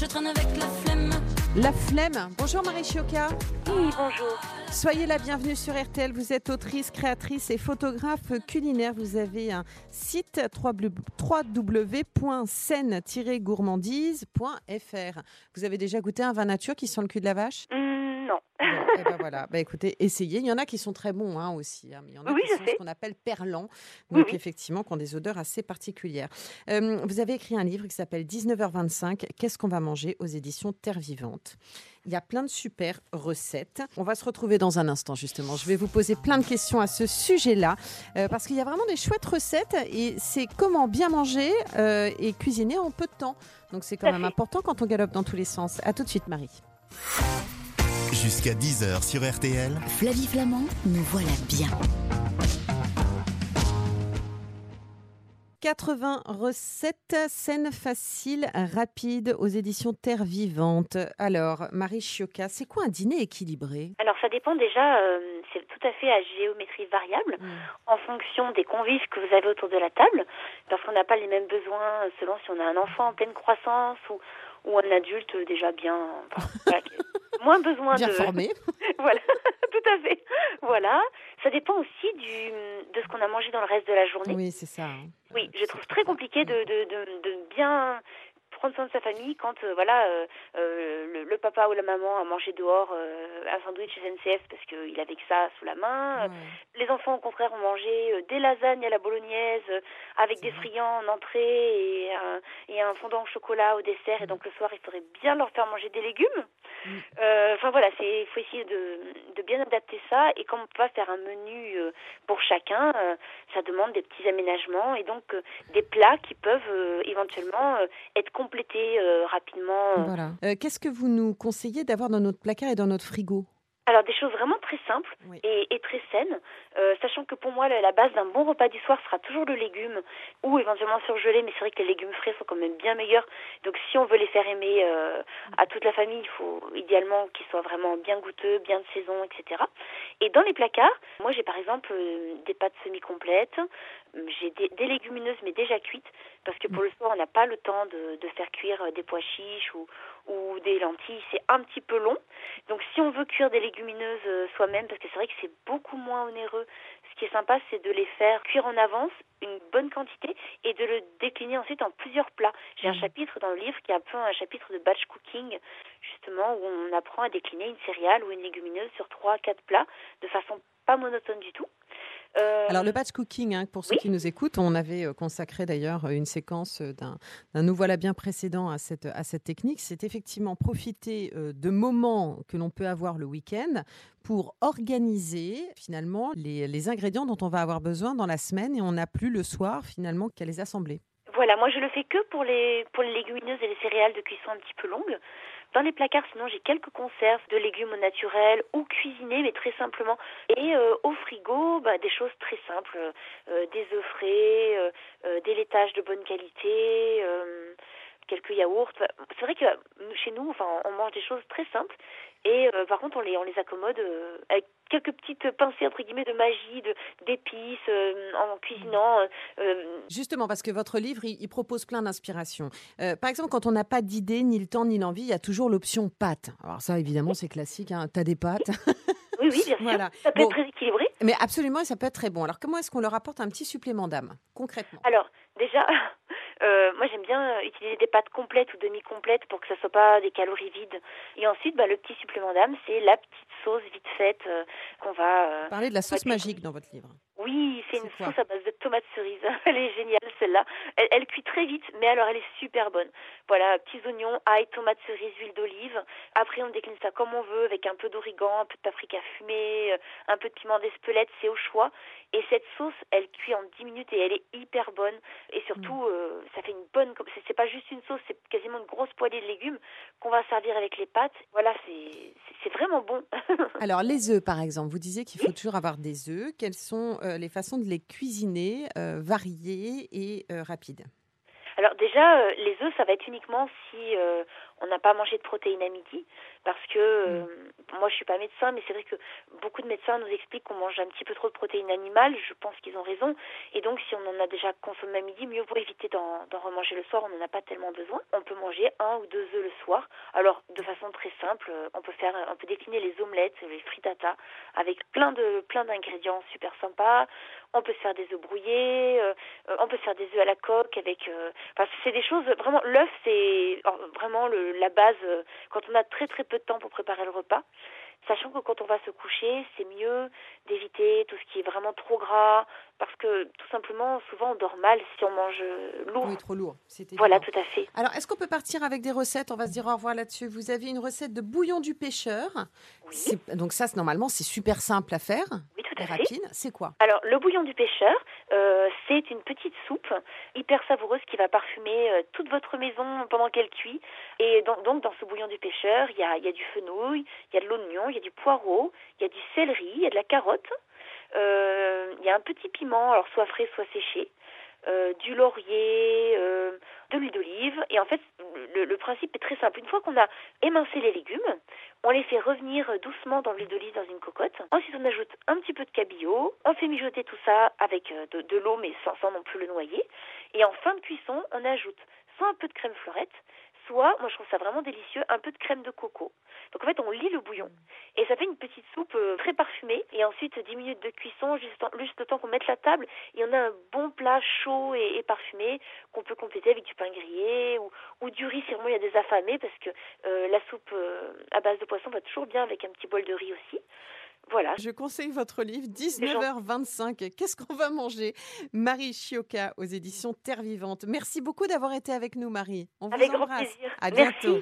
Je traîne avec la flemme. La flemme. Bonjour Marie Chioca. Oui, bonjour. Soyez la bienvenue sur RTL. Vous êtes autrice, créatrice et photographe culinaire. Vous avez un site www.scène-gourmandise.fr. Vous avez déjà goûté un vin nature qui sent le cul de la vache? Hum, non. Bon, eh ben voilà. Bah, écoutez, essayez. Il y en a qui sont très bons hein, aussi. hein, il y en a Oui, qui sont sais. ce qu'on appelle perlants. Donc oui. effectivement, qui ont des odeurs assez particulières. Euh, vous avez écrit un livre qui s'appelle 19h25. Qu'est-ce qu'on va manger aux éditions Terre Vivante. Il y a plein de super recettes. On va se retrouver dans un instant justement. Je vais vous poser plein de questions à ce sujet-là euh, parce qu'il y a vraiment des chouettes recettes et c'est comment bien manger euh, et cuisiner en peu de temps. Donc c'est quand même important quand on galope dans tous les sens. À tout de suite Marie. Jusqu'à 10h sur RTL. Flavie Flamand, nous voilà bien. 80 recettes saines, faciles, rapides aux éditions Terre Vivante. Alors, Marie Chioca, c'est quoi un dîner équilibré? Alors ça dépend déjà, euh, c'est tout à fait à géométrie variable Mm. en fonction des convives que vous avez autour de la table, parce qu'on n'a pas les mêmes besoins selon si on a un enfant en pleine croissance ou, ou un adulte déjà bien, enfin, voilà, moins besoin Bien de... formé. voilà, tout à fait. Voilà. Ça dépend aussi du, de ce qu'on a mangé dans le reste de la journée. Oui, c'est ça. hein. Oui, je trouve très compliqué de, de, de, de bien prendre soin de sa famille quand euh, voilà euh, euh, le, le papa ou la maman a mangé dehors euh, un sandwich SNCF parce qu'il avait que ça sous la main. Les enfants au contraire ont mangé euh, des lasagnes à la bolognaise euh, avec des friands en entrée et un, et un fondant au chocolat au dessert et donc le soir il faudrait bien leur faire manger des légumes. Mm. Euh, Enfin voilà, c'est il faut essayer de, de bien adapter ça et comme on peut pas faire un menu euh, pour chacun, euh, ça demande des petits aménagements et donc euh, des plats qui peuvent euh, éventuellement euh, être euh, rapidement. Voilà. Euh, Qu'est-ce que vous nous conseillez d'avoir dans notre placard et dans notre frigo Alors des choses vraiment très simples Oui. et, et très saines, euh, sachant que pour moi la, la base d'un bon repas du soir sera toujours le légume ou éventuellement surgelé, mais c'est vrai que les légumes frais sont quand même bien meilleurs. Donc si on veut les faire aimer euh, à toute la famille, il faut idéalement qu'ils soient vraiment bien goûteux, bien de saison, etc. Et dans les placards, moi j'ai par exemple euh, des pâtes semi-complètes, j'ai des, des légumineuses mais déjà cuites, parce que pour le soir on n'a pas le temps de, de faire cuire euh, des pois chiches ou, ou des lentilles, c'est un petit peu long. Donc si on veut cuire des légumineuses euh, soi-même, parce que c'est vrai que c'est beaucoup moins onéreux, ce qui est sympa c'est de les faire cuire en avance, une bonne quantité, et de le décliner ensuite en plusieurs plats. J'ai un Mhm. chapitre dans le livre qui est un peu un chapitre de batch cooking, justement, où on apprend à décliner une céréale ou une légumineuse sur trois, quatre plats, de façon pas monotone du tout. Euh, Alors le batch cooking, hein, pour ceux oui. qui nous écoutent, on avait euh, consacré d'ailleurs euh, une séquence d'un nous voilà bien précédent à cette, à cette technique. C'est effectivement profiter de moments que l'on peut avoir le week-end pour organiser finalement les, les ingrédients dont on va avoir besoin dans la semaine et on n'a plus le soir finalement qu'à les assembler. Voilà, moi je le fais que pour les pour les légumineuses et les céréales de cuisson un petit peu longue. Dans les placards, sinon j'ai quelques conserves de légumes au naturel ou cuisinés, mais très simplement. Et euh, au frigo, bah, des choses très simples, euh, des œufs frais, euh, euh, des laitages de bonne qualité, euh, quelques yaourts. C'est vrai que euh, chez nous, enfin, on mange des choses très simples. Et euh, par contre, on les on les accommode euh, avec quelques petites pincées entre guillemets de magie, de d'épices euh, en cuisinant. Justement, parce que votre livre, il, il propose plein d'inspirations. Par exemple, quand on n'a pas d'idée, ni le temps, ni l'envie, il y a toujours l'option pâtes. Alors ça, évidemment, c'est classique. Hein. Tu as des pâtes. Oui, oui, bien sûr. Voilà. Ça peut Bon. être très équilibré. Mais absolument, ça peut être très bon. Alors comment est-ce qu'on leur apporte un petit supplément d'âme, concrètement? Alors, déjà, euh, moi j'aime bien euh, utiliser des pâtes complètes ou demi-complètes pour que ça soit pas des calories vides. Et ensuite, bah, le petit supplément d'âme, c'est la petite sauce vite faite euh, qu'on va... euh, Parlez de la sauce magique dans votre livre. Oui, c'est une sauce à base de tomates cerises. Elle est géniale celle-là. Elle, elle cuit très vite, mais alors elle est super bonne. Voilà, petits oignons, ail, tomates cerises, huile d'olive. Après, on décline ça comme on veut, avec un peu d'origan, un peu de paprika fumé, euh, un peu de piment d'espelette, c'est au choix. Et cette sauce, elle cuit en 10 minutes et elle est hyper bonne. Et surtout, euh, ça fait une bonne. c'est- pas juste une sauce, c'est quasiment une grosse poêlée de légumes qu'on va servir avec les pâtes. Voilà, c'est vraiment bon. Alors les œufs, par exemple, vous disiez qu'il faut toujours avoir des œufs. Quelles sont euh, les façons de les cuisiner, euh, variées et euh, rapides. Alors déjà, euh, les œufs, ça va être uniquement si euh, on n'a pas mangé de protéines à midi, parce que euh, moi je suis pas médecin, mais c'est vrai que beaucoup de médecins nous expliquent qu'on mange un petit peu trop de protéines animales. Je pense qu'ils ont raison, et donc si on en a déjà consommé à midi, mieux pour éviter d'en remanger le soir. On n'en a pas tellement besoin. On peut manger un ou deux œufs le soir. Alors de façon très simple, euh, on peut faire, on peut décliner les omelettes, les frittata avec plein de plein d'ingrédients super sympas. On peut se faire des œufs brouillés, euh, on peut se faire des œufs à la coque avec. euh, Enfin, c'est des choses vraiment. L'œuf, c'est alors, vraiment le, la base euh, quand on a très très peu de temps pour préparer le repas. Sachant que quand on va se coucher, c'est mieux d'éviter tout ce qui est vraiment trop gras, parce que tout simplement, souvent on dort mal si on mange euh, lourd. Oui, trop lourd. Voilà, tout à fait. Alors, est-ce qu'on peut partir avec des recettes? On va se dire au revoir là-dessus. Vous avez une recette de bouillon du pêcheur. Oui, Donc ça, normalement, c'est super simple à faire, oui, rapide. C'est quoi? Alors, le bouillon du pêcheur, euh, c'est une petite soupe hyper savoureuse qui va parfumer euh, toute votre maison pendant qu'elle cuit. Et donc, donc, dans ce bouillon du pêcheur, il y a, il y a du fenouil, il y a de l'oignon, il y a du poireau, il y a du céleri, il y a de la carotte, il y a un petit piment, alors soit frais, soit séché, euh, du laurier, euh, de l'huile d'olive. Et en fait, le, principe est très simple. Une fois qu'on a émincé les légumes, on les fait revenir doucement dans l'huile d'olive dans une cocotte. Ensuite, on ajoute un petit peu de cabillaud. On fait mijoter tout ça avec euh, de, de l'eau, mais sans, sans non plus le noyer. Et en fin de cuisson, on ajoute soit un peu de crème fleurette, moi je trouve ça vraiment délicieux, un peu de crème de coco. Donc en fait, on lit le bouillon. Et ça fait une petite soupe euh, très parfumée. Et ensuite, 10 minutes de cuisson, juste, juste le temps qu'on mette la table. Et on a un bon plat chaud et, parfumé qu'on peut compléter avec du pain grillé ou, ou du riz si vraiment il y a des affamés, parce que euh, la soupe euh, à base de poisson va toujours bien avec un petit bol de riz aussi. Voilà. Je conseille votre livre 19h25. Qu'est-ce qu'on va manger? Marie Chioca aux éditions Terre Vivante. Merci beaucoup d'avoir été avec nous, Marie. On vous Avec grand embrasse. plaisir. À Merci. bientôt.